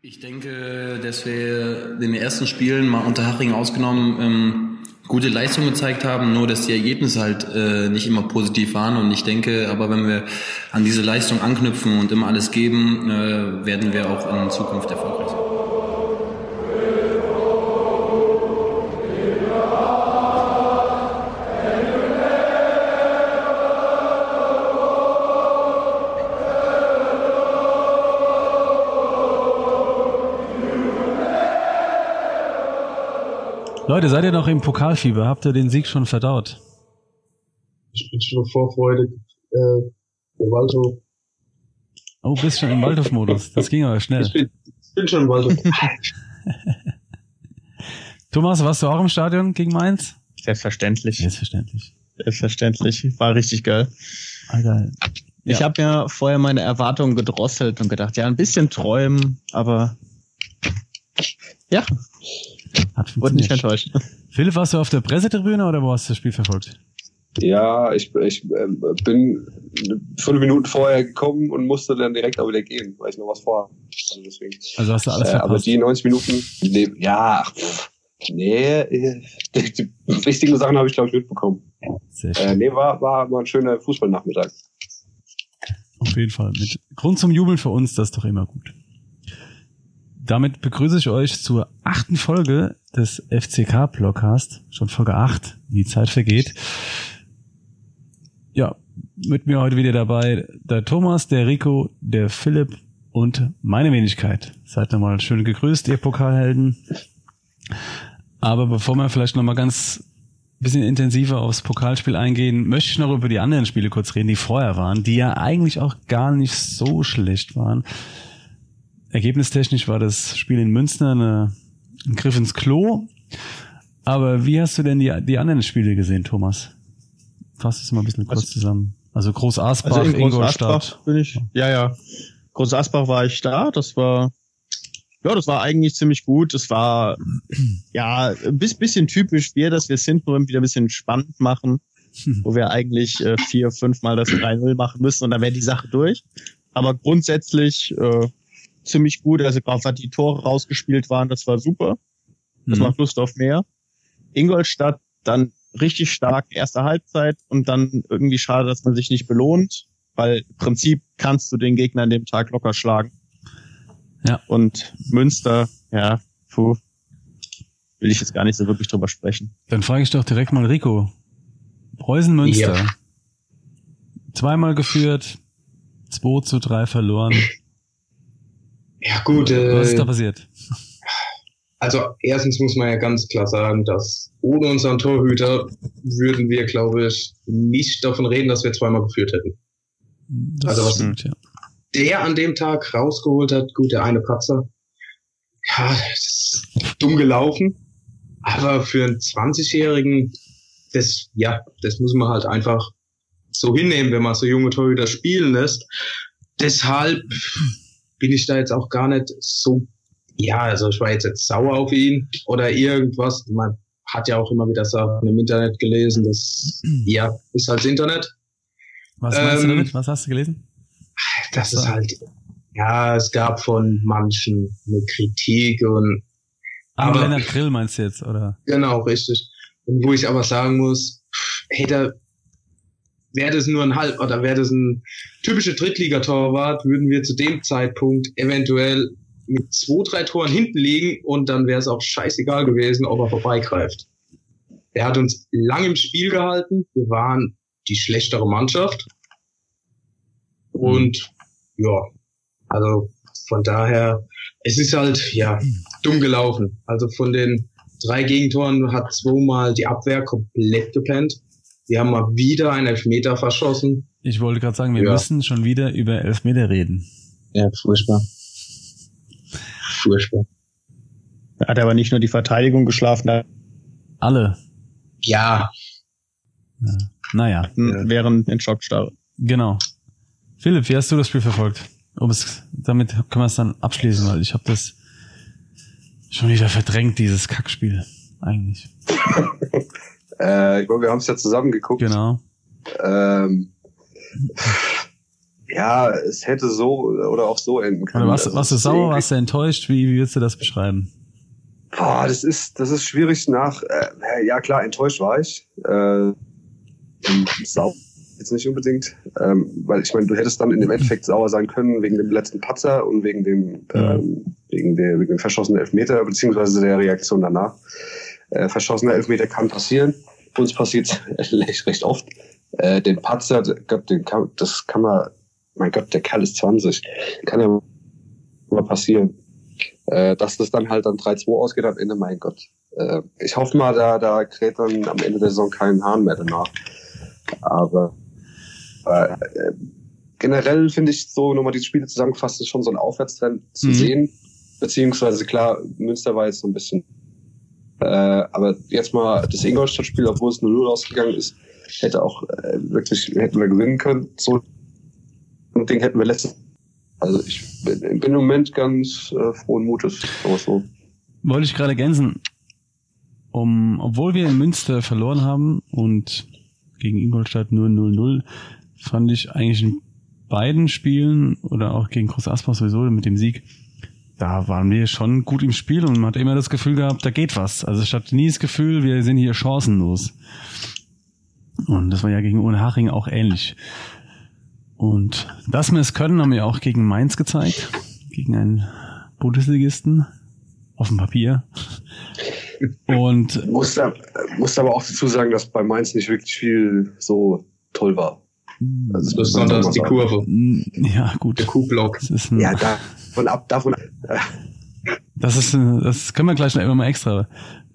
Ich denke, dass wir in den ersten Spielen, mal unter Haching ausgenommen, ähm, gute Leistung gezeigt haben, nur dass die Ergebnisse halt äh, nicht immer positiv waren. Und ich denke, aber wenn wir an diese Leistung anknüpfen und immer alles geben, äh, werden wir auch in Zukunft erfolgreich sein. Leute, seid ihr noch im Pokalfieber? Habt ihr den Sieg schon verdaut? Ich bin schon vorfreudig. Äh, der Waldhof. Oh, bist schon im Waldhof-Modus. Das ging aber schnell. Ich bin, ich bin schon im Waldhof. Thomas, warst du auch im Stadion gegen Mainz? Selbstverständlich. Selbstverständlich. Selbstverständlich. War richtig geil. Ah, geil. Ich Ja. habe mir vorher meine Erwartungen gedrosselt und gedacht, ja, ein bisschen träumen, aber ja, Hat wurde nicht enttäuscht. Philipp, warst du auf der Pressetribüne oder wo hast du das Spiel verfolgt? Ja, ich, ich äh, bin fünf Minuten vorher gekommen und musste dann direkt auch wieder gehen, weil ich noch was vorhabe. Also deswegen. Also hast du alles Äh, aber verpasst? die 90 Minuten, nee, ja, pff, nee, äh, die, die wichtigen Sachen habe ich glaube ich mitbekommen. Sehr schön. Äh, nee, war, war mal ein schöner Fußballnachmittag. Auf jeden Fall. Mit Grund zum Jubeln für uns, das ist doch immer gut. Damit begrüße ich euch zur achten Folge des FCK-Blockcast. Schon Folge 8, wie die Zeit vergeht. Ja, mit mir heute wieder dabei der Thomas, der Rico, der Philipp und meine Wenigkeit. Seid nochmal schön gegrüßt, ihr Pokalhelden. Aber bevor wir vielleicht nochmal ganz bisschen intensiver aufs Pokalspiel eingehen, möchte ich noch über die anderen Spiele kurz reden, die vorher waren, die ja eigentlich auch gar nicht so schlecht waren. Ergebnistechnisch war das Spiel in Münster eine, ein Griff ins Klo. Aber wie hast du denn die, die anderen Spiele gesehen, Thomas? Fass es mal ein bisschen kurz Also- zusammen. Also Groß Asbach, Also in Groß Ingolstadt. Asbach bin ich, ja, ja. Groß Asbach war ich da, das war, ja, das war eigentlich ziemlich gut. Das war, ja, ein bis- bisschen typisch wir, dass wir sind, nur wieder ein bisschen spannend machen, Hm. wo wir eigentlich äh, vier, fünfmal das 3-0 machen müssen und dann wäre die Sache durch. Aber grundsätzlich äh, ziemlich gut. Also gerade was die Tore rausgespielt waren, das war super. Das Mhm. macht Lust auf mehr. Ingolstadt dann richtig stark erste Halbzeit und dann irgendwie schade, dass man sich nicht belohnt, weil im Prinzip kannst du den Gegner an dem Tag locker schlagen. Ja. Und Münster, ja, puh, will ich jetzt gar nicht so wirklich drüber sprechen. Dann frage ich doch direkt mal Rico. Preußen Münster. Ja. Zweimal geführt, 2 zu 3 verloren. Ja gut, Was ist da äh, passiert? also erstens muss man ja ganz klar sagen, dass ohne unseren Torhüter würden wir, glaube ich, nicht davon reden, dass wir zweimal geführt hätten. Das also was- stimmt, ja. Der an dem Tag rausgeholt hat, gut, der eine Patzer, ja, das ist dumm gelaufen, aber für einen 20-Jährigen, das, ja, das muss man halt einfach so hinnehmen, wenn man so junge Torhüter spielen lässt. Deshalb bin ich da jetzt auch gar nicht so, ja, also ich war jetzt, jetzt sauer auf ihn oder irgendwas. Man hat ja auch immer wieder Sachen im Internet gelesen, das, ja, ist halt das Internet. Was meinst du ähm, damit? Was hast du gelesen? Das ist halt, ja, es gab von manchen eine Kritik und, Aber aber- Lennart Grill meinst du jetzt, oder? genau, richtig. Und wo ich aber sagen muss, hätte, wäre das nur ein halb, oder wäre das ein typischer Drittligatorwart, würden wir zu dem Zeitpunkt eventuell mit zwei, drei Toren hinten liegen und dann wäre es auch scheißegal gewesen, ob er vorbeigreift. Er hat uns lang im Spiel gehalten. Wir waren die schlechtere Mannschaft. Und ja, also von daher, es ist halt, ja, dumm gelaufen. Also von den drei Gegentoren hat zweimal die Abwehr komplett gepennt. Wir haben mal wieder einen Elfmeter verschossen. Ich wollte gerade sagen, wir Ja. müssen schon wieder über Elfmeter reden. Ja, furchtbar. Furchtbar. Da hat er aber nicht nur die Verteidigung geschlafen, da Alle. Ja, Ja. Naja, hatten- wären in Schockstarre. genau. Philipp, wie hast du das Spiel verfolgt? Um es, damit können wir es dann abschließen, weil ich habe das schon wieder verdrängt, dieses Kackspiel. Eigentlich. Äh, ich glaube, wir haben es ja zusammen geguckt. Genau. Ähm, ja, es hätte so oder auch so enden können. Oder warst, Also warst du es ist sauer, warst du enttäuscht? Wie, wie würdest du das beschreiben? Boah, das ist, das ist schwierig nach, äh, ja klar, enttäuscht war ich. Äh, sauer jetzt nicht unbedingt, ähm, weil ich meine, du hättest dann in dem Endeffekt sauer sein können wegen dem letzten Patzer und wegen dem, ähm, wegen der, wegen dem verschossenen Elfmeter, beziehungsweise der Reaktion danach. Äh, verschossener Elfmeter kann passieren. Uns passiert recht, recht oft. Äh, den Patzer, Gott, den kann, das kann man, mein Gott, der Kerl ist 20. Kann ja mal passieren. Äh, dass das dann halt dann 3-2 ausgeht am Ende, mein Gott. Äh, ich hoffe mal, da, da kräht dann am Ende der Saison kein Hahn mehr danach. Aber äh, generell finde ich so nochmal die Spiele zusammengefasst, ist schon so ein Aufwärtstrend zu Mhm. sehen. Beziehungsweise klar, Münster war jetzt so ein bisschen. Äh, aber jetzt mal das Ingolstadt-Spiel, obwohl es 0-0 ausgegangen ist, hätte auch äh, wirklich, hätten wir gewinnen können. So ein Ding hätten wir letztes. Also ich bin, bin im Moment ganz äh, frohen Mutes, aber so. Wollte ich gerade ergänzen. Um, obwohl wir in Münster verloren haben und gegen Ingolstadt nur 0-0, fand ich eigentlich in beiden Spielen oder auch gegen Groß Asbach sowieso mit dem Sieg, da waren wir schon gut im Spiel und man hat immer das Gefühl gehabt, da geht was. Also ich hatte nie das Gefühl, wir sind hier chancenlos. Und das war ja gegen Unterhaching auch ähnlich. Und dass wir es können, haben wir auch gegen Mainz gezeigt. Gegen einen Bundesligisten. Auf dem Papier. Und Muss, da, muss aber auch dazu sagen, dass bei Mainz nicht wirklich viel so toll war. Also, das muss man Besonders so die Kurve, mm, ja, gut. der Kuhblock. Das ist davon ab, davon ab. das ist, das können wir gleich noch immer mal extra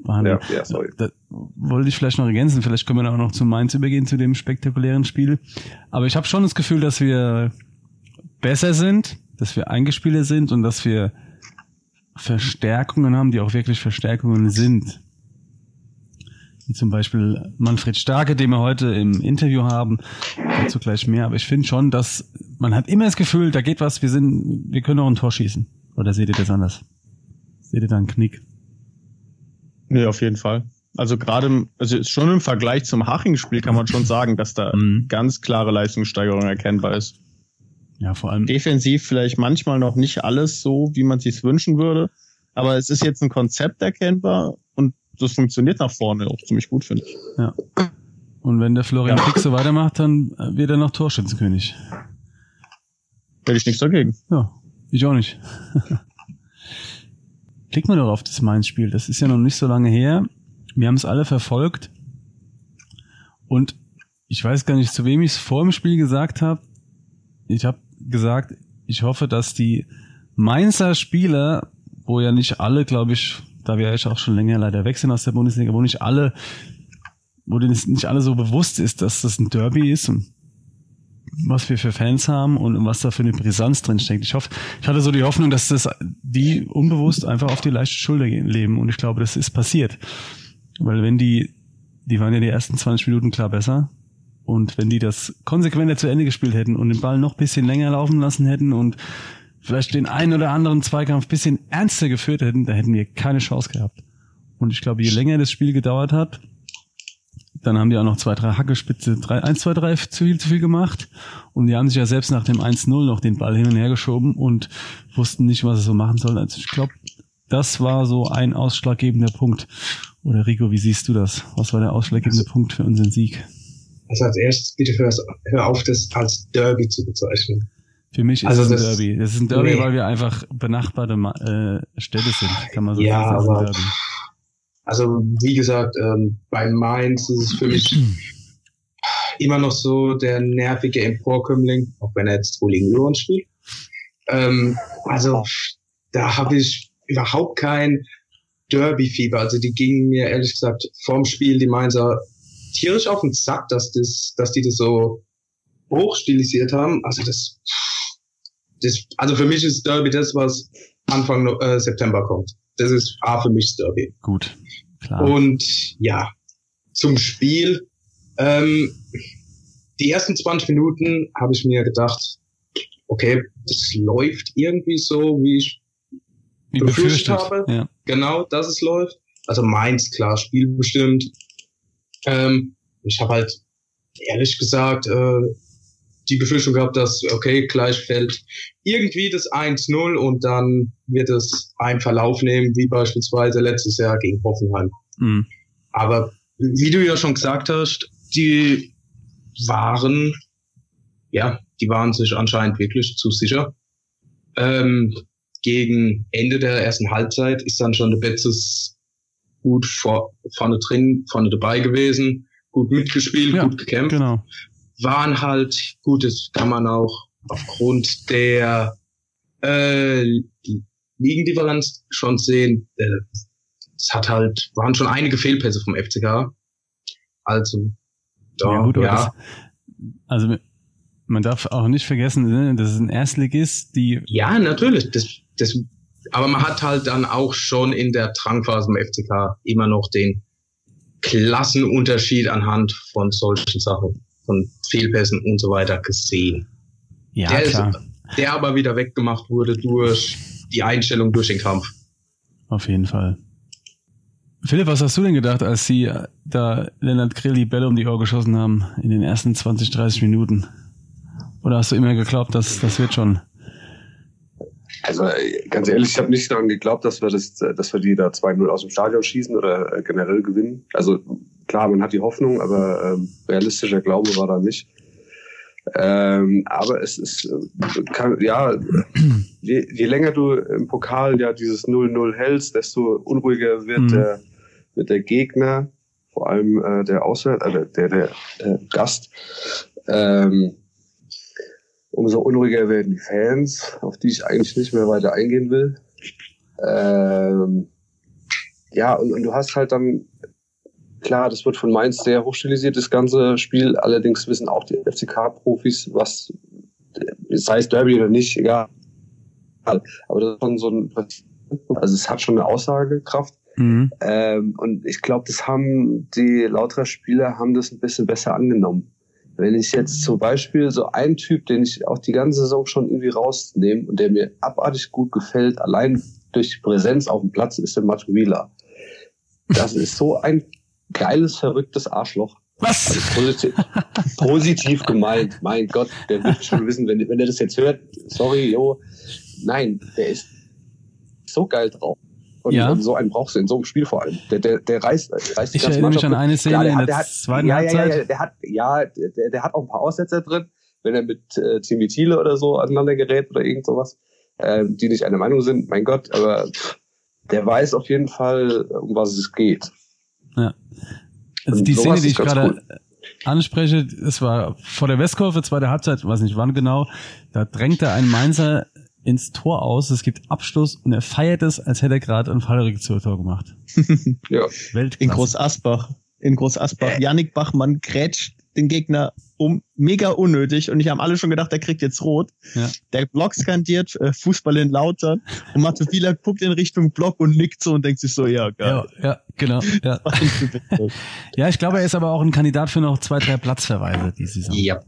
behandeln. Ja, ja, sorry. Da wollte ich vielleicht noch ergänzen. Vielleicht können wir dann auch noch zu Mainz übergehen, zu dem spektakulären Spiel. Aber ich habe schon das Gefühl, dass wir besser sind, dass wir eingespielter sind und dass wir Verstärkungen haben, die auch wirklich Verstärkungen sind. Wie zum Beispiel Manfred Starke, den wir heute im Interview haben. Dazu gleich mehr. Aber ich finde schon, dass man hat immer das Gefühl, da geht was, wir sind, wir können auch ein Tor schießen. Oder seht ihr das anders? Seht ihr da einen Knick? Nee, auf jeden Fall. Also gerade, also schon im Vergleich zum Haching-Spiel kann man schon sagen, dass da Mhm. ganz klare Leistungssteigerung erkennbar ist. Ja, vor allem. Defensiv vielleicht manchmal noch nicht alles so, wie man sich wünschen würde, aber es ist jetzt ein Konzept erkennbar und das funktioniert nach vorne auch ziemlich gut, finde ich. Und wenn der Florian Pick so weitermacht, dann wird er noch Torschützenkönig. Hätte ich nichts dagegen. Ja, ich auch nicht. Klick mal doch auf das Mainz-Spiel. Das ist ja noch nicht so lange her. Wir haben es alle verfolgt. Und ich weiß gar nicht, zu wem ich es vor dem Spiel gesagt habe. Ich habe gesagt, ich hoffe, dass die Mainzer Spieler, wo ja nicht alle, glaube ich, da wir ja auch schon länger leider weg sind aus der Bundesliga, wo nicht alle, wo denen es nicht alle so bewusst ist, dass das ein Derby ist und was wir für Fans haben und was da für eine Brisanz drin steckt. Ich hoffe, ich hatte so die Hoffnung, dass das die unbewusst einfach auf die leichte Schulter leben und ich glaube, das ist passiert. Weil wenn die, die waren ja die ersten 20 Minuten klar besser und wenn die das konsequenter zu Ende gespielt hätten und den Ball noch bisschen länger laufen lassen hätten und vielleicht den einen oder anderen Zweikampf bisschen ernster geführt hätten, da hätten wir keine Chance gehabt. Und ich glaube, je länger das Spiel gedauert hat, dann haben die auch noch zwei, drei Hackespitze, drei, eins, zwei, drei zu viel, zu viel gemacht. Und die haben sich ja selbst nach dem 1-0 noch den Ball hin und her geschoben und wussten nicht, was sie so machen sollen. Also ich glaube, das war so ein ausschlaggebender Punkt. Oder Rico, wie siehst du das? Was war der ausschlaggebende Punkt für unseren Sieg? Also als erstes bitte hör, hör auf, das als Derby zu bezeichnen. Für mich ist Also es ein das- Derby. Das ist ein Derby, Nee. weil wir einfach benachbarte äh, Städte sind, kann man so Ja, sagen. Aber. Also wie gesagt, ähm, bei Mainz ist es für mich immer noch so der nervige Emporkömmling, auch wenn er jetzt wohl gegen Lyon spielt. Ähm, also da habe ich überhaupt kein Derby-Fieber. Also die gingen mir ehrlich gesagt vorm Spiel die Mainzer tierisch auf den Sack, dass das, dass die das so hochstilisiert haben. Also das, das, also für mich ist Derby das, was Anfang äh, September kommt. Das ist A für mich Derby. Gut, klar. Und ja, zum Spiel. Ähm, die ersten 20 Minuten habe ich mir gedacht, okay, das läuft irgendwie so, wie ich Wie befürchtet habe. Ja. genau, dass es läuft. Also Mainz, klar, spielbestimmt. Ähm, ich habe halt ehrlich gesagt äh, die Befürchtung gehabt, dass, okay, gleich fällt irgendwie das 1-0 und dann wird es einen Verlauf nehmen, wie beispielsweise letztes Jahr gegen Hoffenheim. Mhm. Aber wie du ja schon gesagt hast, die waren, ja, die waren sich anscheinend wirklich zu sicher. Ähm, gegen Ende der ersten Halbzeit ist dann schon der Betzes gut vor, vorne drin, vorne dabei gewesen, gut mitgespielt, Ja, gut gekämpft Genau. Waren halt, gut, das kann man auch aufgrund der äh, Ligendifferenz schon sehen. Äh, es hat halt, waren schon einige Fehlpässe vom FCK. Also, da, Ja, ja, gut, aber das, also man darf auch nicht vergessen, ne, das ist ein Erstligist, die ja, natürlich. Das, das, aber man hat halt dann auch schon in der Drangphase im FCK immer noch den Klassenunterschied anhand von solchen Sachen, von Fehlpässen und so weiter gesehen. ja der, klar, Ist, der aber wieder weggemacht wurde durch die Einstellung durch den Kampf. auf jeden Fall. Philipp, was hast du denn gedacht, als sie da Lennart Grill die Bälle um die Ohr geschossen haben in den ersten 20, 30 Minuten? Oder hast du immer geglaubt, dass das wird schon? Also äh, ganz ehrlich, ich habe nicht daran geglaubt, dass wir das, äh, dass wir die da 2-0 aus dem Stadion schießen oder äh, generell gewinnen. Also klar, man hat die Hoffnung, aber ähm, realistischer Glaube war da nicht. Ähm, aber es ist, kann, ja, je, je länger du im Pokal ja dieses 0-0 hältst, desto unruhiger wird Mhm. der, wird der Gegner, vor allem äh, der Auswärts, äh, der, der äh, Gast. Ähm, umso unruhiger werden die Fans, auf die ich eigentlich nicht mehr weiter eingehen will. Ähm, ja, und, und du hast halt dann, klar, das wird von Mainz sehr hochstilisiert, das ganze Spiel. Allerdings wissen auch die FCK-Profis, was, sei es Derby oder nicht, egal. Aber das ist schon so ein, also es hat schon eine Aussagekraft. Mhm. Ähm, und ich glaube, das haben die lauterer Spieler haben das ein bisschen besser angenommen. Wenn ich jetzt zum Beispiel so einen Typ, den ich auch die ganze Saison schon irgendwie rausnehme und der mir abartig gut gefällt, allein durch die Präsenz auf dem Platz, ist der Matuila. Das ist so ein geiles, verrücktes Arschloch. Was? Also positiv, positiv gemeint. Mein Gott, der wird schon wissen, wenn, wenn er das jetzt hört, sorry, jo. Nein, der ist so geil drauf. Und, Ja. und so einen brauchst du in so einem Spiel vor allem. Der, der, der reißt, reißt die Ich ganze erinnere mich an eine Szene Klar, der in hat- der hat- zweiten ja, ja, ja, Halbzeit. ja, der hat, ja, der, der hat auch ein paar Aussetzer drin, wenn er mit äh, Timmy Thiele oder so aneinander gerät oder irgend sowas, äh, die nicht einer Meinung sind, mein Gott, aber der weiß auf jeden Fall, um was es geht. Also Und die Szene, die ich gerade anspreche, es war vor der Westkurve, zweite Halbzeit, weiß nicht wann genau, da drängt er einen Mainzer ins Tor aus, es gibt Abschluss und er feiert es, als hätte er gerade ein Fallrückzug-Tor gemacht. Ja. Weltklasse. In Groß Asbach. In Groß Asbach. Yannick Bachmann grätscht den Gegner um. Mega unnötig. Und ich haben alle schon gedacht, der kriegt jetzt rot. Ja. Der Block skandiert, äh, Fußball in Lautern. Und Matuvila guckt in Richtung Block und nickt so und denkt sich so, ja, geil. Ja, ja, genau. Ja. ja, ich glaube, er ist aber auch ein Kandidat für noch zwei, drei Platzverweise diese Saison. Ja.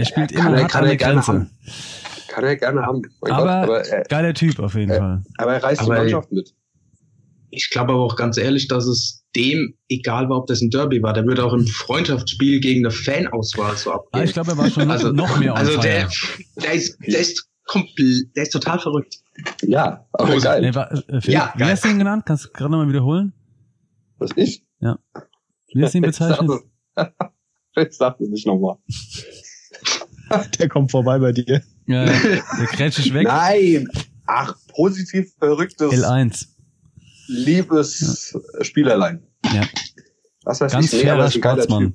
Er spielt Kann immer er- hart kann an er der gerne Grenze. haben. Kann er gerne haben. Mein Aber, Gott, aber, er, geiler Typ auf jeden äh, Fall. aber er reißt Aber die Mannschaft mit. Ich glaube aber auch ganz ehrlich, dass es dem, egal war, ob das ein Derby war, der würde auch im Freundschaftsspiel gegen eine Fanauswahl so abgehen. Ah, ich glaube, er war schon also, noch mehr Also der, der ist, der ist komplett, der ist total verrückt. Ja, aber Groß- geil. Nee, war, äh, Ja, wie geil. hast du ihn genannt? Kannst du gerade nochmal wiederholen? Was ich? Wie hast du ihn bezeichnet? Ich sag das nicht nochmal. Der kommt vorbei bei dir. Ja, ja, der grätscht dich weg. Nein! Ach, positiv verrücktes, L1. liebes Spielerlein. Ja. Was weiß Ganz ich, fairer ist Sportsmann.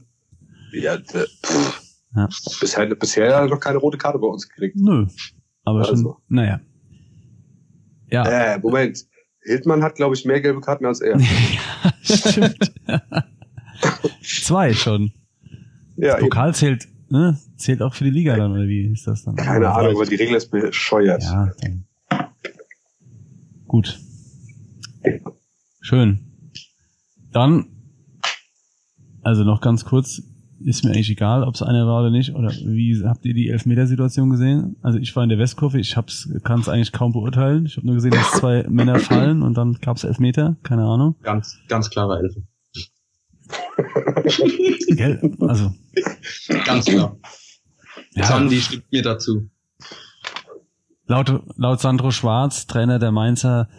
Typ. Ja, pff. Ja. Bisher, bisher hat er noch keine rote Karte bei uns gekriegt. Nö. Aber schon, Also. naja. Ja, Äh, Moment. Hildmann hat, glaube ich, mehr gelbe Karten als er. stimmt. Zwei schon. Ja, eben. Pokal zählt, ne? Zählt auch für die Liga dann, oder wie ist das dann? keine Ahnung, aber die Regel ist bescheuert. Ja, dann. Gut. Schön. Dann, also noch ganz kurz, ist mir eigentlich egal, ob es einer war oder nicht, oder wie habt ihr die Elfmetersituation gesehen? Also ich war in der Westkurve, ich hab's, kann es eigentlich kaum beurteilen. Ich habe nur gesehen, dass zwei Männer fallen und dann gab's Elfmeter, keine Ahnung. Ganz, ganz klare Elfe. Gell? Also, Ganz klar. Ja. Sandy stimmt mir dazu. Laut, laut Sandro Schwarz, Trainer der Mainzer,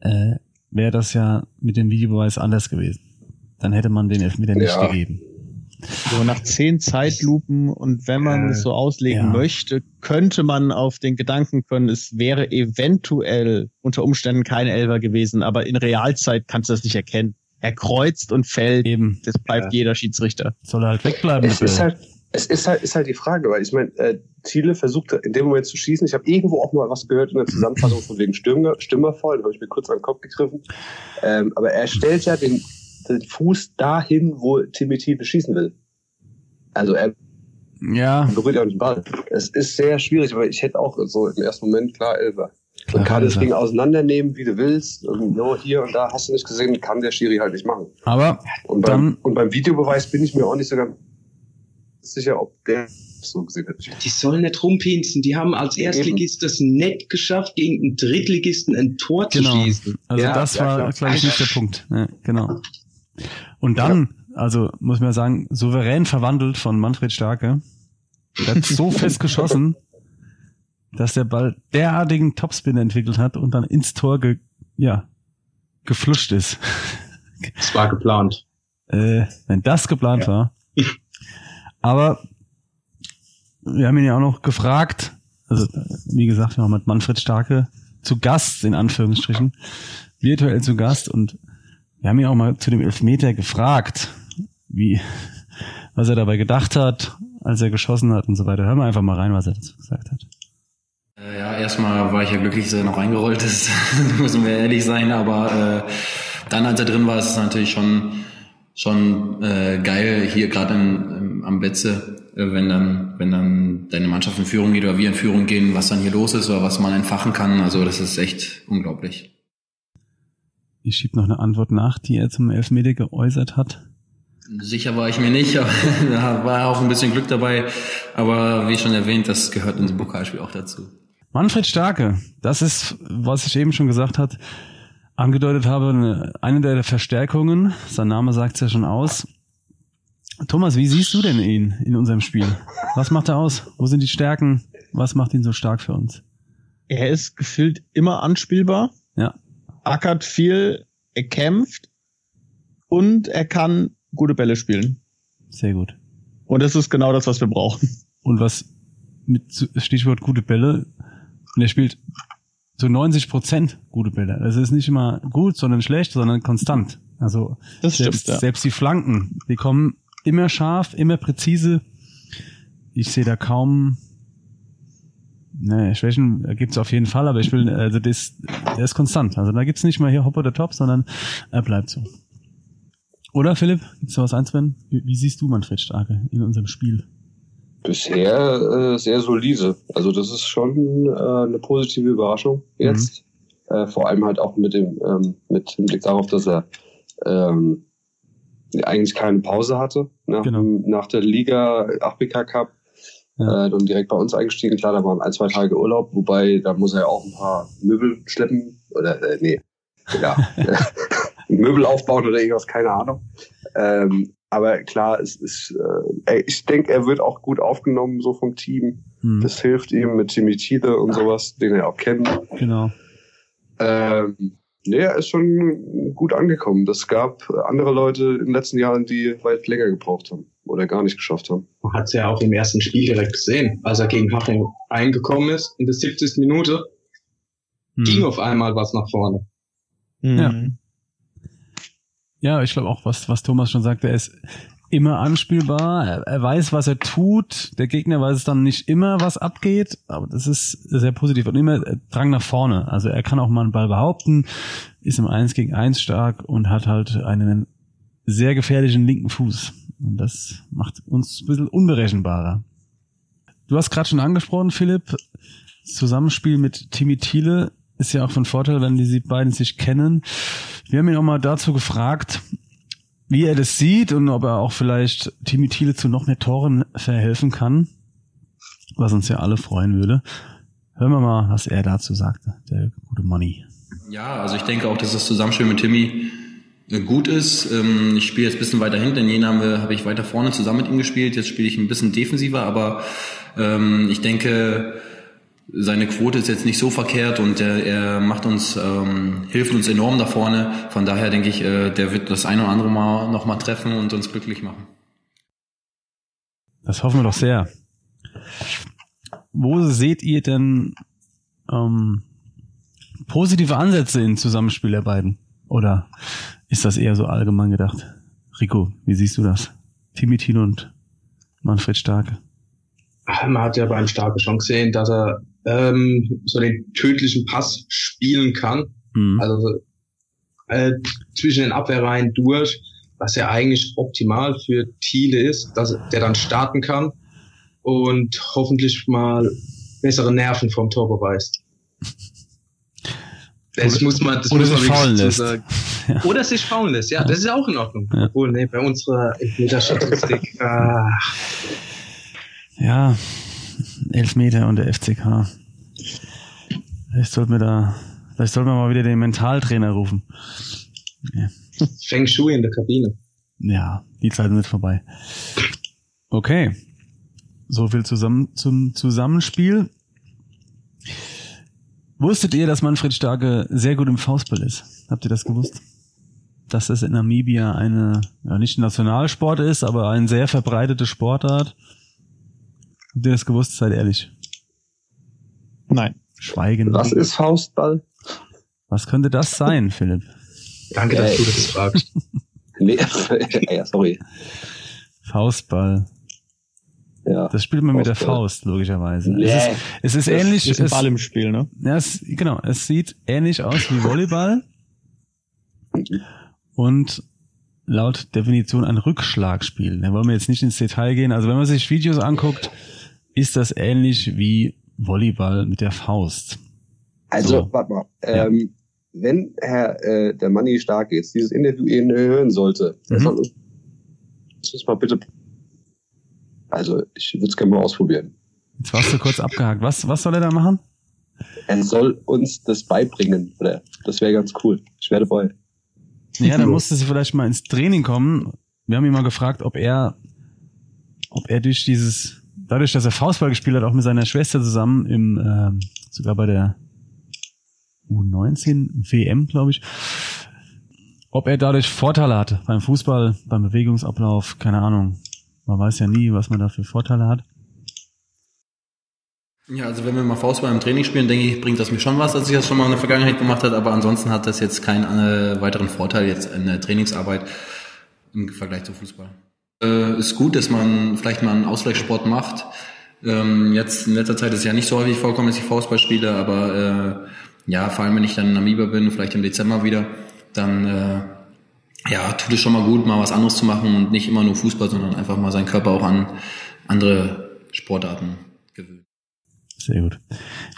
äh, wäre das ja mit dem Videobeweis anders gewesen. Dann hätte man den Elfmeter nicht Ja. gegeben. So nach zehn Zeitlupen und wenn man Äh, es so auslegen ja. möchte, könnte man auf den Gedanken können, es wäre eventuell unter Umständen kein Elfer gewesen, aber in Realzeit kannst du das nicht erkennen. Er kreuzt und fällt. Eben, Das bleibt jeder Schiedsrichter. soll er halt wegbleiben. Es ist halt, es ist halt, ist halt die Frage, weil ich meine, äh, Thiele versuchte in dem Moment zu schießen. Ich habe irgendwo auch mal was gehört in der Zusammenfassung von wegen Stürmer, Stürmerfall, da habe ich mir kurz an den Kopf gegriffen. Ähm, aber er stellt ja den, den Fuß dahin, wo Timmy Thiele schießen will. Also er ja, berührt ja auch nicht den Ball. Es ist sehr schwierig, aber ich hätte auch so im ersten Moment klar Elfer. Klar, Man kann das. Ding auseinandernehmen, wie du willst. Und no, hier und da hast du nicht gesehen, kann der Schiri halt nicht machen. aber Und Dann- beim, und beim Videobeweis bin ich mir auch nicht so ganz sicher, ob der so gesehen hat. Die sollen nicht rumpinsen. Die haben als Erstligist das nicht geschafft, gegen einen Drittligisten ein Tor Genau. zu schießen. Also Ja, das ja, war, glaube ich, nicht der Punkt. Ja, genau. Und dann, also muss man sagen, souverän verwandelt von Manfred Starke. Der hat so fest geschossen, dass der Ball derartigen Topspin entwickelt hat und dann ins Tor ge, ja, gefluscht ist. Das war geplant. Äh, wenn das geplant war. Aber wir haben ihn ja auch noch gefragt, also wie gesagt, wir waren mit Manfred Starke zu Gast, in Anführungsstrichen, virtuell zu Gast und wir haben ihn auch mal zu dem Elfmeter gefragt, wie, was er dabei gedacht hat, als er geschossen hat und so weiter. Hören wir einfach mal rein, was er dazu gesagt hat. Ja, erstmal war ich ja glücklich, dass er noch reingerollt ist, müssen wir ehrlich sein, aber äh, dann, als er drin war, ist es natürlich schon schon äh, geil hier gerade am Betze, äh, wenn dann wenn dann deine Mannschaft in Führung geht oder wir in Führung gehen, was dann hier los ist oder was man entfachen kann. Also das ist echt unglaublich. Ich schieb noch eine Antwort nach, die er zum Elfmeter geäußert hat. Sicher war ich mir nicht, aber da war auch ein bisschen Glück dabei. Aber wie schon erwähnt, das gehört in so Pokalspiel auch dazu. Manfred Starke, das ist, was ich eben schon gesagt hat, angedeutet habe, eine, der Verstärkungen. Sein Name sagt es ja schon aus. Thomas, wie siehst du denn ihn in unserem Spiel? Was macht er aus? Wo sind die Stärken? Was macht ihn so stark für uns? Er ist gefühlt immer anspielbar, Ja, ackert viel, er kämpft und er kann gute Bälle spielen. sehr gut. Und das ist genau das, was wir brauchen. Und was mit Stichwort gute Bälle, und er spielt zu 90 Prozent gute Bälle. Es ist nicht immer gut, sondern schlecht, sondern konstant. Also Das selbst, stimmt, ja. selbst die Flanken, die kommen immer scharf, immer präzise. Ich sehe da kaum Ne, Schwächen gibt's auf jeden Fall, aber ich will, also das, der ist konstant. Also da gibt's nicht mal hier Hop oder Top, sondern er bleibt so. Oder Philipp, gibt's da was einzuwenden? Wie, wie siehst du Manfred Starke in unserem Spiel? Bisher äh, sehr solide. Also das ist schon äh, eine positive Überraschung jetzt. Äh, vor allem halt auch mit dem ähm, mit Hinblick darauf, dass er ähm, eigentlich keine Pause hatte nach, Genau. nach der Liga 8BK Cup. Ja. Äh, dann direkt bei uns eingestiegen. Klar, da waren ein, zwei Tage Urlaub, wobei da muss er ja auch ein paar Möbel schleppen. Oder äh, nee, ja, Möbel aufbauen oder irgendwas, keine Ahnung. Ähm, aber klar, es ist, äh, ich denke, er wird auch gut aufgenommen, so vom Team. Hm, Das hilft ihm mit Timmy Thiele und sowas, den er auch kennt. genau. Ähm, nee, er ist schon gut angekommen. Das gab andere Leute in den letzten Jahren, die weit länger gebraucht haben oder gar nicht geschafft haben. Man hat es ja auch im ersten Spiel direkt gesehen, als er gegen Haching eingekommen ist, in der 70. Minute, Hm. ging auf einmal was nach vorne. Mhm. Ja, ich glaube auch, was, was Thomas schon sagte, er ist immer anspielbar, er, er weiß, was er tut, der Gegner weiß es dann nicht immer, was abgeht, aber das ist sehr positiv und immer Drang nach vorne. Also er kann auch mal einen Ball behaupten, ist im 1 gegen 1 stark und hat halt einen sehr gefährlichen linken Fuß. Und das macht uns ein bisschen unberechenbarer. Du hast gerade schon angesprochen, Philipp, Zusammenspiel mit Timmy Thiele ist ja auch von Vorteil, wenn die beiden sich kennen. Wir haben ihn auch mal dazu gefragt, wie er das sieht und ob er auch vielleicht Timmy Thiele zu noch mehr Toren verhelfen kann, was uns ja alle freuen würde. Hören wir mal, was er dazu sagte, der gute Money. Ja, also ich denke auch, dass das Zusammenspiel mit Timmy äh, gut ist. Ähm, ich spiele jetzt ein bisschen weiter hinten. In Jena habe hab ich weiter vorne zusammen mit ihm gespielt. Jetzt spiele ich ein bisschen defensiver, aber ähm, ich denke, seine Quote ist jetzt nicht so verkehrt und er, er macht uns, ähm, hilft uns enorm da vorne. Von daher denke ich, äh, der wird das eine oder andere Mal noch mal treffen und uns glücklich machen. Das hoffen wir doch sehr. Wo seht ihr denn ähm, positive Ansätze im Zusammenspiel der beiden? Oder ist das eher so allgemein gedacht? Rico, wie siehst du das? Timitin und Manfred Starke. Man hat ja beim Starke schon gesehen, dass er ähm, so den tödlichen Pass spielen kann. Mhm. Also äh, zwischen den Abwehrreihen durch, was ja eigentlich optimal für Thiele ist, dass der dann starten kann und hoffentlich mal bessere Nerven vom Tor beweist. Das oder, muss man, das oder muss sich faulen lässt. Sagen. Ja. Oder sich faulen lässt, ja, ja, das ist auch in Ordnung. Ja. Obwohl, nee, bei unserer Elfmeter-Statistik. ah. Ja, Elfmeter und der FCK. Vielleicht sollten wir da, vielleicht sollten wir mal wieder den Mentaltrainer rufen. Ja. Feng Shui in der Kabine. Ja, die Zeiten sind vorbei. Okay. So viel zusammen, zum Zusammenspiel. Wusstet ihr, dass Manfred Starke sehr gut im Faustball ist? Habt ihr das gewusst? Dass es in Namibia eine, ja nicht ein Nationalsport ist, aber eine sehr verbreitete Sportart. Habt ihr das gewusst? Seid ehrlich. Nein. Schweigen. Was ist Faustball? Was könnte das sein, Philipp? Danke, dass du das fragst. nee, ja, sorry. Faustball. Ja, das spielt man mit der Faust, logischerweise. Nee, es ist, es ist ähnlich. Ist ein Ball im Spiel, ne? Ja, es, genau. Es sieht ähnlich aus wie Volleyball. und laut Definition ein Rückschlagspiel. Da wollen wir jetzt nicht ins Detail gehen. Also wenn man sich Videos anguckt, ist das ähnlich wie Volleyball mit der Faust. Also, so. warte mal. Ähm, ja. Wenn Herr äh, der Manni Stark jetzt dieses Interview ihn hören sollte, mhm. er soll uns mal bitte. Also, ich würde es gerne mal ausprobieren. Jetzt warst du kurz abgehakt. Was, was soll er da machen? Er soll uns das beibringen. Oder das wäre ganz cool. Ich werde dabei. Ja, dann musste sie vielleicht mal ins Training kommen. Wir haben ihn mal gefragt, ob er, ob er durch dieses, dadurch, dass er Faustball gespielt hat, auch mit seiner Schwester zusammen im, äh, sogar bei der U19 WM, glaube ich, ob er dadurch Vorteile hat beim Fußball, beim Bewegungsablauf, keine Ahnung. Man weiß ja nie, was man da für Vorteile hat. Ja, also wenn wir mal Faustball im Training spielen, denke ich, bringt das mir schon was, als ich das schon mal in der Vergangenheit gemacht habe, aber ansonsten hat das jetzt keinen äh, weiteren Vorteil jetzt in der Trainingsarbeit im Vergleich zu Fußball. Äh, ist gut, dass man vielleicht mal einen Ausgleichssport macht. Ähm, jetzt in letzter Zeit ist es ja nicht so häufig vorkommen, dass ich Faustball spiele, aber äh, ja, vor allem wenn ich dann in Namibia bin, vielleicht im Dezember wieder, dann äh, ja, tut es schon mal gut, mal was anderes zu machen und nicht immer nur Fußball, sondern einfach mal seinen Körper auch an andere Sportarten gewöhnen. Sehr gut.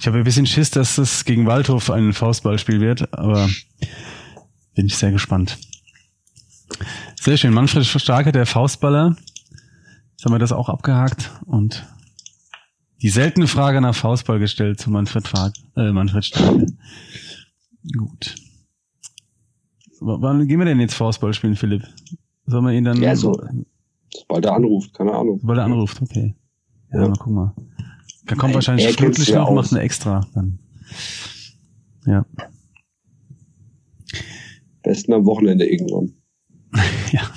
Ich habe ein bisschen Schiss, dass es gegen Waldhof ein Faustballspiel wird, aber bin ich sehr gespannt. Sehr schön. Manfred Starke, der Faustballer. Jetzt haben wir das auch abgehakt und die seltene Frage nach Faustball gestellt zu Manfred, Fark, äh, Manfred Starke. Gut. W wann gehen wir denn jetzt Faustball spielen, Philipp? Sollen wir ihn dann... Ja, so. Sobald er anruft, keine Ahnung. Sobald er anruft, okay. Ja, ja. mal gucken mal. Da kommt wahrscheinlich schriftlich noch, aus. macht eine extra dann. Ja. Besten am Wochenende irgendwann. ja,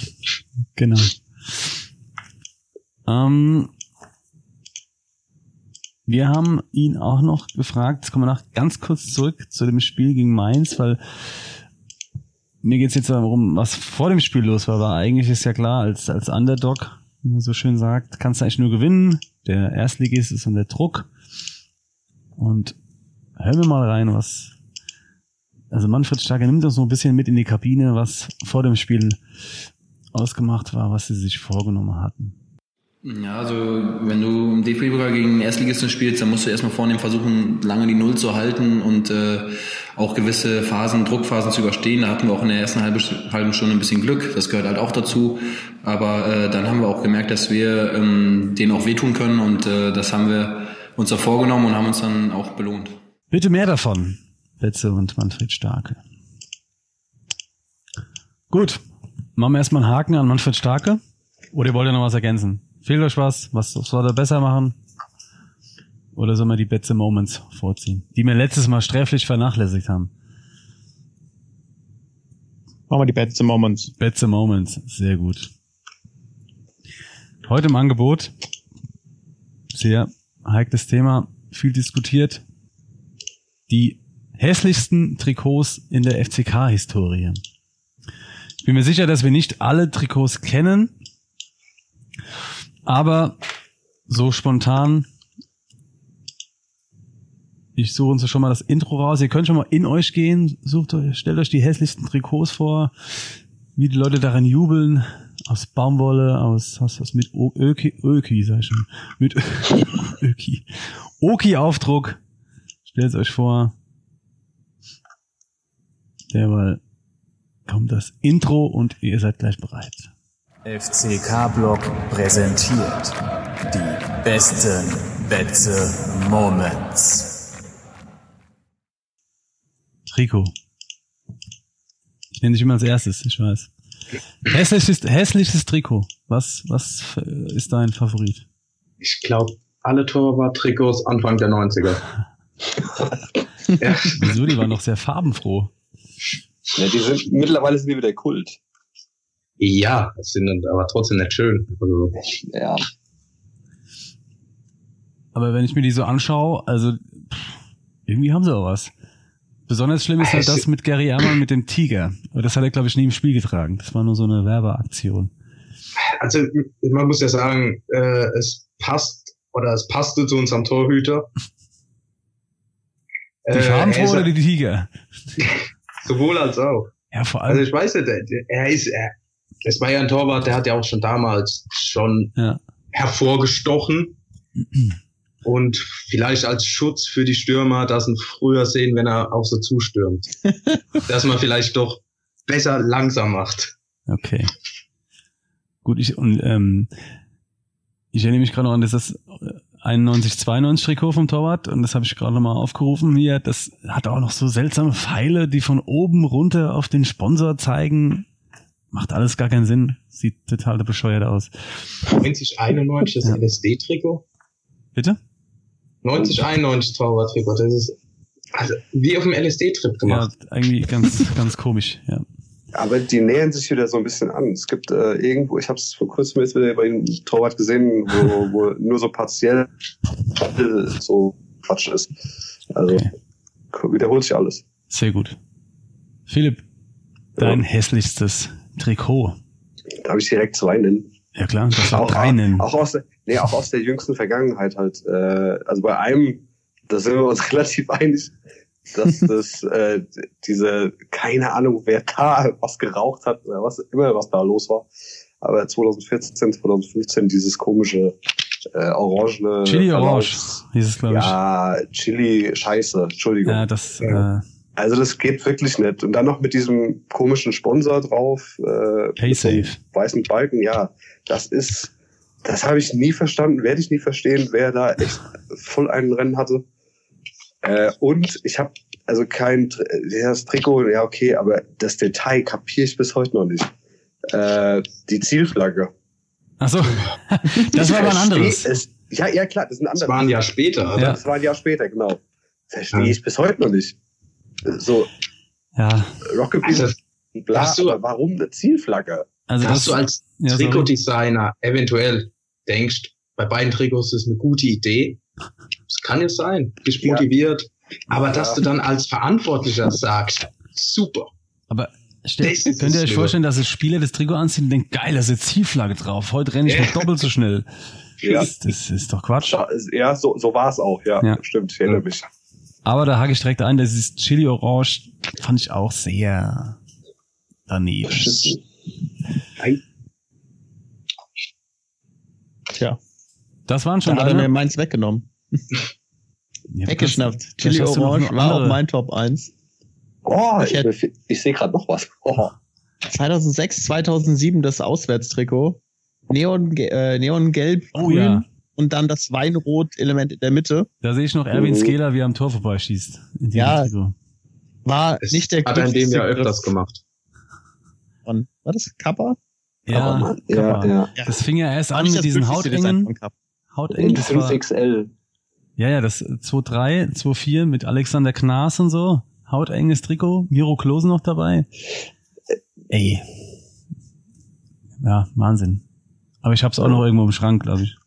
genau. Ähm, wir haben ihn auch noch gefragt, jetzt kommen wir noch ganz kurz zurück zu dem Spiel gegen Mainz, weil mir geht's jetzt darum, was vor dem Spiel los war, war eigentlich ist ja klar, als, als Underdog, wie man so schön sagt, kannst du eigentlich nur gewinnen der Erstligist ist und der Druck. Und hören wir mal rein, was. Also Manfred Starke nimmt uns so ein bisschen mit in die Kabine, was vor dem Spiel ausgemacht war, was sie sich vorgenommen hatten. Ja, also wenn du im DFB-Pokal gegen Erstligisten spielst, dann musst du erstmal vornehm versuchen, lange die Null zu halten und äh, auch gewisse Phasen, Druckphasen zu überstehen. Da hatten wir auch in der ersten halben, halben Stunde ein bisschen Glück, das gehört halt auch dazu. Aber äh, dann haben wir auch gemerkt, dass wir ähm, denen auch wehtun können und äh, das haben wir uns auch vorgenommen und haben uns dann auch belohnt. Bitte mehr davon, Betze und Manfred Starke. Gut. Machen wir erstmal einen Haken an Manfred Starke. Oder wollt ihr noch was ergänzen? Fehlt euch was? Was soll er besser machen? Oder soll man die Betze Moments vorziehen? Die wir letztes Mal sträflich vernachlässigt haben. Machen wir die Betze Moments. Betze Moments. Sehr gut. Heute im Angebot. Sehr heikles Thema. Viel diskutiert. Die hässlichsten Trikots in der FCK-Historie. Ich bin mir sicher, dass wir nicht alle Trikots kennen. Aber so spontan. Ich suche uns schon mal das Intro raus. Ihr könnt schon mal in euch gehen. Sucht euch, stellt euch die hässlichsten Trikots vor, wie die Leute darin jubeln. Aus Baumwolle, aus, aus, aus mit Öki, Öki, sag ich schon. Mit Öki. Oki-Aufdruck. Stellt euch vor. Derweil kommt das Intro und ihr seid gleich bereit. FCK Block präsentiert die besten Betze Moments. Trikot. Ich nenne dich immer als erstes, ich weiß. Hässliches, hässliches Trikot. Was, was ist dein Favorit? Ich glaube, alle Torwart-Trikots Anfang der 90er. ja, Wieso? Die waren doch sehr farbenfroh. Ja, die sind, mittlerweile sind die wieder Kult. ja, das sind aber trotzdem nicht schön. Also, Ja. Aber wenn ich mir die so anschaue, also pff, irgendwie haben sie auch was. Besonders schlimm ist halt Es- das mit Gary Ehrmann mit dem Tiger. Aber das hat er, glaube ich, nie im Spiel getragen. Das war nur so eine Werbeaktion. also man muss ja sagen, äh, es passt oder es passte zu unserem Torhüter. Die Äh, farbenfroh ist- oder die Tiger? Sowohl als auch. Ja, vor Also allem. ich weiß nicht, er ist, er, es war ja ein Torwart, der hat ja auch schon damals schon Ja. hervorgestochen. Und vielleicht als Schutz für die Stürmer, dass ihn früher sehen, wenn er auch so zustürmt. dass man vielleicht doch besser langsam macht. Okay. Gut, ich und ähm, ich erinnere mich gerade noch an das 91 92 Trikot vom Torwart und das habe ich gerade noch mal aufgerufen hier. Das hat auch noch so seltsame Pfeile, die von oben runter auf den Sponsor zeigen. Macht alles gar keinen Sinn. Sieht total bescheuert aus. 90, 91 das Ja. LSD-Trikot. Bitte? 90, 91 Torwart-Trikot. Das ist also wie auf dem LSD-Trip Ja, gemacht. irgendwie ganz ganz komisch. Ja. Aber die nähern sich wieder so ein bisschen an. Es gibt äh, irgendwo, ich habe es vor kurzem jetzt wieder bei dem Torwart gesehen, wo, wo nur so partiell so Quatsch ist. Also Okay. wiederholt sich alles. Sehr gut. Philipp, dein hässlichstes Trikot. Darf ich direkt zwei nennen? Ja klar, das Auch, drei nennen. auch aus der, nee, auch aus der jüngsten Vergangenheit halt. Äh, also bei einem, da sind wir uns relativ einig, dass das äh, diese, keine Ahnung, wer da was geraucht hat oder was immer was da los war. Aber 2014, 2015 dieses komische äh, orangene Chili Orange hieß es, glaube ich. Ja, Chili Scheiße, Entschuldigung. Ja, das, äh, Also das geht wirklich nicht. Und dann noch mit diesem komischen Sponsor drauf, äh, PaySafe. weißen Balken, ja, das ist, das habe ich nie verstanden, werde ich nie verstehen, wer da echt voll einen Rennen hatte. Äh, und ich habe also kein, das Trikot, ja okay, aber das Detail kapiere ich bis heute noch nicht. Äh, die Zielflagge. Ach so, das war aber ein anderes. Es, ja, ja klar, das ist ein Das anderes. war ein Jahr später. Also Ja. Das war ein Jahr später, genau. Verstehe Ja. ich bis heute noch nicht. So, Ja, Rockabilly, Also, bla, hast du- aber warum eine Zielflagge? also dass das, du als ja. Trikotdesigner eventuell denkst, bei beiden Trikots ist eine gute Idee. Das kann ja sein, bist Ja. motiviert. Aber Ja. dass du dann als Verantwortlicher sagst, super. aber stell, Das ist könnt ihr euch es vorstellen, dass das Spieler das Trikot anziehen und denkt, geil, da ist eine Zielflagge drauf. Heute renne ich noch doppelt so schnell. Ja. Das, das ist doch Quatsch. Ja, so, so war es auch, ja. Ja. Stimmt, ich erinnere mich. Aber da hake ich direkt ein, das ist Chili Orange, fand ich auch sehr daneben. Tja, Das waren schon da hat er mir deine? meins weggenommen. Ja, Weggeschnappt. Chili Orange war auch mein Top 1. Oh, Ich ich, hätte- ich, sehe gerade noch was. Oh. 2006, 2007 das Auswärtstrikot. Neon, äh, Neongelb, Oh grün ja. und dann das Weinrot-Element in der Mitte. Da sehe ich noch Erwin Mhm. Skeler, wie er am Tor vorbeischießt. Ja. Trikot. War Das nicht der hat er in dem Jahr öfters gemacht. von, war das Kappa? Ja, Mann, ja, Kappa. ja. Das fing ja erst War an mit diesen hautengen, das war, 5XL. ja, ja, das 2.3, 2.4 mit Alexander Knaas und so, hautenges Trikot, Miro Klose noch dabei. Ey. Ja, Wahnsinn. Aber ich hab's auch noch irgendwo im Schrank, glaube ich.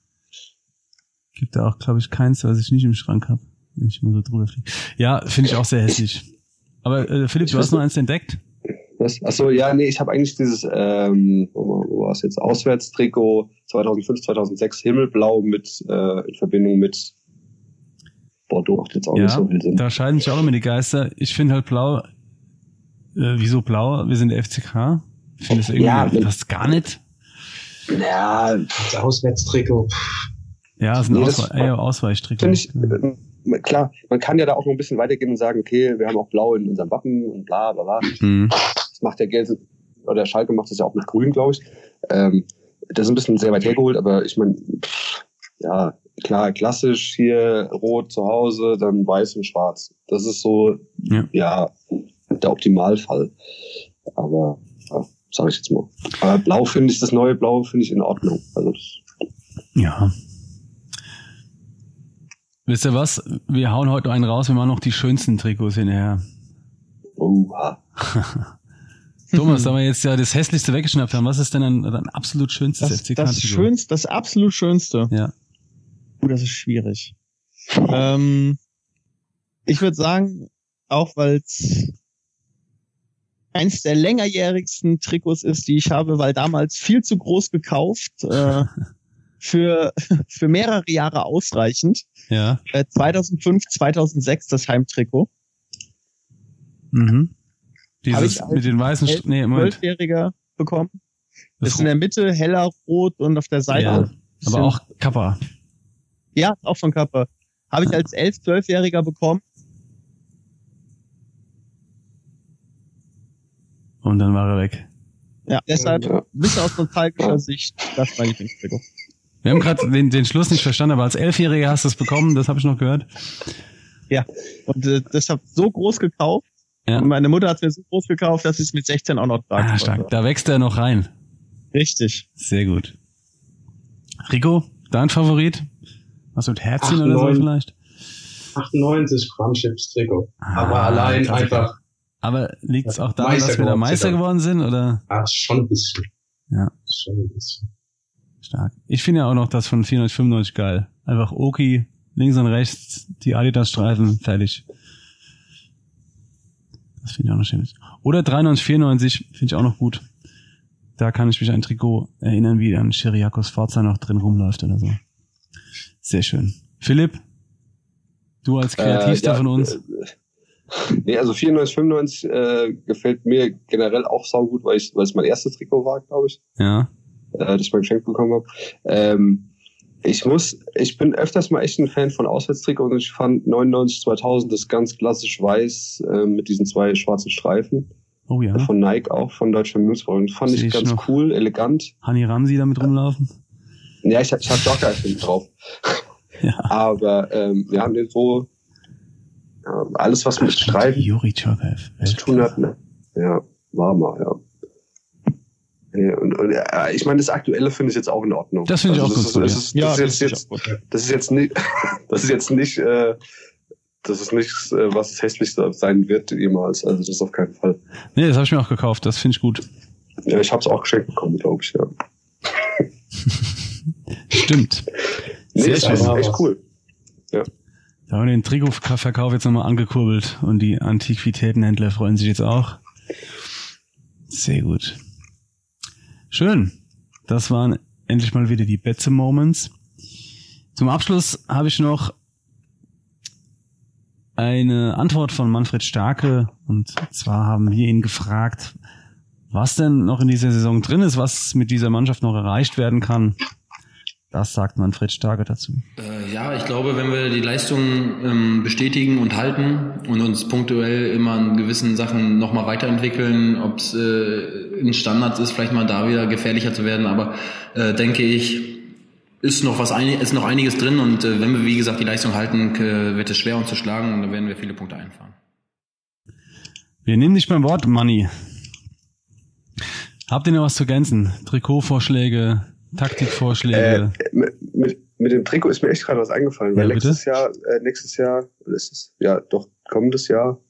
Gibt da auch, glaube ich, keins, was ich nicht im Schrank habe, wenn ich mal so drüber fliege. Ja, finde ich auch sehr hässlich. Aber äh, Philipp, Ich du hast noch eins entdeckt? Was? Achso, ja, nee, ich habe eigentlich dieses, ähm, wo, war es jetzt, Auswärtstrikot 2005, 2006, Himmelblau mit, äh, in Verbindung mit Bordeaux, macht jetzt auch nicht Ja, so viel Sinn. da scheiden sich auch immer die Geister. Ich finde halt blau, äh, wieso blau? Wir sind der FCK. Ich finde es irgendwie Ja, fast gar nicht. Ja, Das Auswärtstrikot. Ja, es ist ein Nee, Auswe eher Ausweichtrikot. finde ich, äh, klar, man kann ja da auch noch ein bisschen weitergehen und sagen, okay, wir haben auch Blau in unserem Wappen und bla bla bla. Mhm. Das macht der Gelsen, oder Schalke macht das ja auch mit Grün, glaube ich. Ähm, das ist ein bisschen sehr weit hergeholt, aber ich meine, ja, klar, klassisch hier rot zu Hause, dann weiß und schwarz. Das ist so, Ja. ja, der Optimalfall. Aber, ja, sage ich jetzt mal. Aber blau finde ich, das neue Blau finde ich in Ordnung. Also, das, Ja. Wisst ihr was? Wir hauen heute einen raus, wir machen noch die schönsten Trikots hinterher. oha. Thomas, da wir jetzt ja das hässlichste weggeschnappt haben, was ist denn ein, ein absolut schönstes Das, FCK-Trikot? das schönste, das absolut schönste. Ja. Uh, das ist schwierig. ähm, ich würde sagen, auch weil es eins der längerjährigsten Trikots ist, die ich habe, weil damals viel zu groß gekauft, äh, für, für mehrere Jahre ausreichend. Ja. Äh, 2005, 2006 das Heimtrikot. Mhm. Dieses ich als mit den weißen, St- nee, Moment. Zwölfjähriger bekommen. Das ist in der Mitte heller rot und auf der Seite. Ja, aber auch Kappa. Ja, auch von Kappa. Habe ich als elf, zwölfjähriger bekommen. Und dann war er weg. Ja, deshalb Ja. ein bisschen aus nostalgischer Sicht, das war mein Lieblingstrikot. Wir haben gerade den, den Schluss nicht verstanden, aber als Elfjähriger hast du es bekommen, das habe ich noch gehört. Und äh, deshalb so groß gekauft. Ja. Und meine Mutter hat mir so groß gekauft, dass ich es mit 16 auch noch tragen Ah, stark. Da wächst er noch rein. Richtig. Sehr gut. Rico, dein Favorit? Was mit Herzchen Ach, oder so neun. vielleicht? 98 Crunchips Trikot. Aber Ah, allein Klassiker. einfach, Aber liegt es auch daran, Meister dass wir da Meister geworden sind oder? ah, schon ein bisschen. Ja. Schon ein bisschen. Stark. Ich finde ja auch noch das von 495 geil. Einfach Oki, links und rechts, die Adidas-Streifen, fertig. Das finde ich auch noch schön. Oder 93, 94 finde ich auch noch gut. Da kann ich mich an ein Trikot erinnern, wie an Chiriakos Forza noch drin rumläuft oder so. Sehr schön. Philipp, du als Kreativster Äh, ja, von uns. äh, Nee, also 94, 95 äh, gefällt mir generell auch saugut, weil ich, weil es mein erstes Trikot war, glaube ich, Ja. äh, das ich mal geschenkt bekommen habe. Ähm, ich muss, ich bin öfters mal echt ein Fan von Auswärtstrikots und ich fand 99, 2000 das ganz klassisch weiß äh, mit diesen zwei schwarzen Streifen Oh ja. von Nike auch von Deutscher Münzball. Fand ich ich ganz noch. cool, elegant. Hani Ramsi damit rumlaufen. Ja, ich, hab- ich habe Jogger drauf. Ja. Aber ähm, wir haben den so ja, alles, was mit Streifen Juri Chorkaev. zu tun hat. Ne? Ja, war mal, ja. Ja, Und, und ja, ich meine, das Aktuelle finde ich jetzt auch in Ordnung. Das finde ich auch das ist, das ja. ist, das ist jetzt, finde ich jetzt, das ist jetzt nicht, das ist jetzt nicht, äh, das ist nichts, äh, was das hässlichste sein wird jemals. Also das auf keinen Fall. Nee, das habe ich mir auch gekauft. Das finde ich gut. Ja, ich habe es auch geschenkt bekommen, glaube ich. Ja. Stimmt. Nee, Sehr ist echt, echt cool. Da haben wir den Trikotverkauf jetzt nochmal angekurbelt und die Antiquitätenhändler freuen sich jetzt auch. Sehr gut. Schön. Das waren endlich mal wieder die Betze Moments. Zum Abschluss habe ich noch eine Antwort von Manfred Starke und zwar haben wir ihn gefragt, was denn noch in dieser Saison drin ist, was mit dieser Mannschaft noch erreicht werden kann. Das sagt Manfred Starke dazu. Äh, ja, ich glaube, wenn wir die Leistung ähm, bestätigen und halten und uns punktuell immer in gewissen Sachen nochmal weiterentwickeln, ob es äh, ein Standard ist, vielleicht mal da wieder gefährlicher zu werden, aber äh, denke ich, ist noch was ist noch einiges drin und äh, wenn wir wie gesagt die Leistung halten, äh, wird es schwer uns zu schlagen und dann werden wir viele Punkte einfahren. Wir nehmen dich beim Wort, Money. Habt ihr noch was zu ergänzen? Trikotvorschläge, Taktikvorschläge? Äh, mit, mit, mit dem Trikot ist mir echt gerade was eingefallen, weil Ja, nächstes Jahr, äh, nächstes Jahr, oder ist es, ja, doch, kommendes Jahr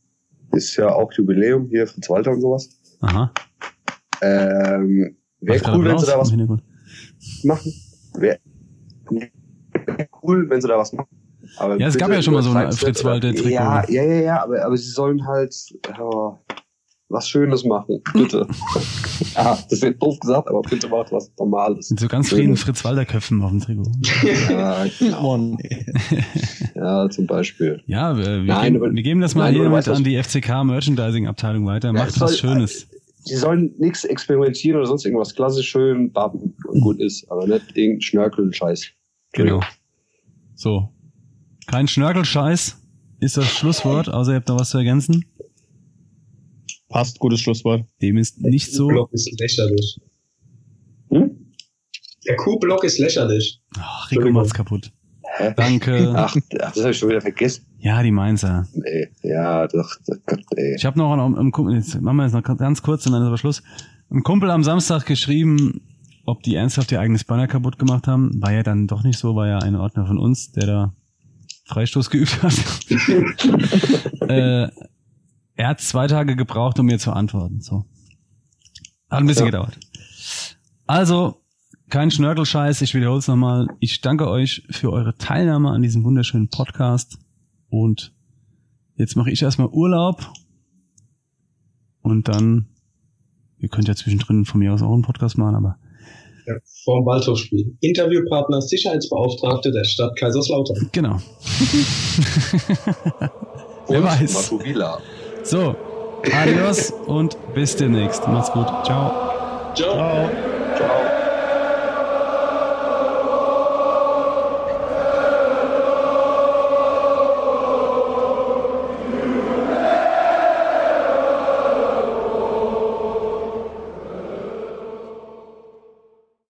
ist ja auch Jubiläum hier Fritz Walter und sowas. Aha. Ähm, Wäre cool, wenn sie da was machen. Wäre wär cool, wenn sie da was machen. Aber Ja, es gab ja schon mal so ein Fritz nicht. Walter-Trikot. Ja, ja, ja, ja, aber, aber sie sollen halt ja, was Schönes machen, bitte. ah, das wird doof gesagt, aber bitte macht was Normales. Mit so ganz vielen Fritz-Walter-Köpfen auf dem Trikot. Ja, genau. Ja, zum Beispiel. Ja, wir, wir, Nein, geben, wir geben das mal Nein, hier aber mit weißt an die FCK Merchandising-Abteilung weiter. Ja, Macht es was soll- Schönes. Sie sollen nichts experimentieren oder sonst irgendwas klassisch schön, baben und gut ist, aber nicht irgendein Schnörkel-Scheiß. Genau. So. Kein Schnörkelscheiß ist das Schlusswort, außer ihr habt noch was zu ergänzen. Passt, gutes Schlusswort. Dem ist nicht so. Kuhblock ist lächerlich. Hm? Der Kuhblock ist lächerlich. Ach, Rico macht's kaputt. Hä? Danke. Ach, ach, das habe ich schon wieder vergessen. Ja, die Mainzer. Nee, ja, doch, doch Gott, ey. Ich habe noch einen, einen Kumpel, jetzt machen wir jetzt noch ganz kurz und dann ist aber Schluss. Ein Kumpel am Samstag geschrieben, ob die ernsthaft ihr eigenes Banner kaputt gemacht haben. War ja dann doch nicht so, war ja ein Ordner von uns, der da Freistoß geübt hat. äh, er hat zwei Tage gebraucht, um mir zu antworten. So. Hat ein bisschen Ja. gedauert. Also, kein Schnörkelscheiß, ich wiederhole es nochmal. Ich danke euch für eure Teilnahme an diesem wunderschönen Podcast. Und jetzt mache ich erstmal Urlaub. Und dann, ihr könnt ja zwischendrin von mir aus auch einen Podcast machen, aber Ja, vorm Waldhofspiel. Interviewpartner Sicherheitsbeauftragte der Stadt Kaiserslautern. genau. Wer weiß. So, adios und bis demnächst. Macht's gut. Ciao. Ciao. Ciao.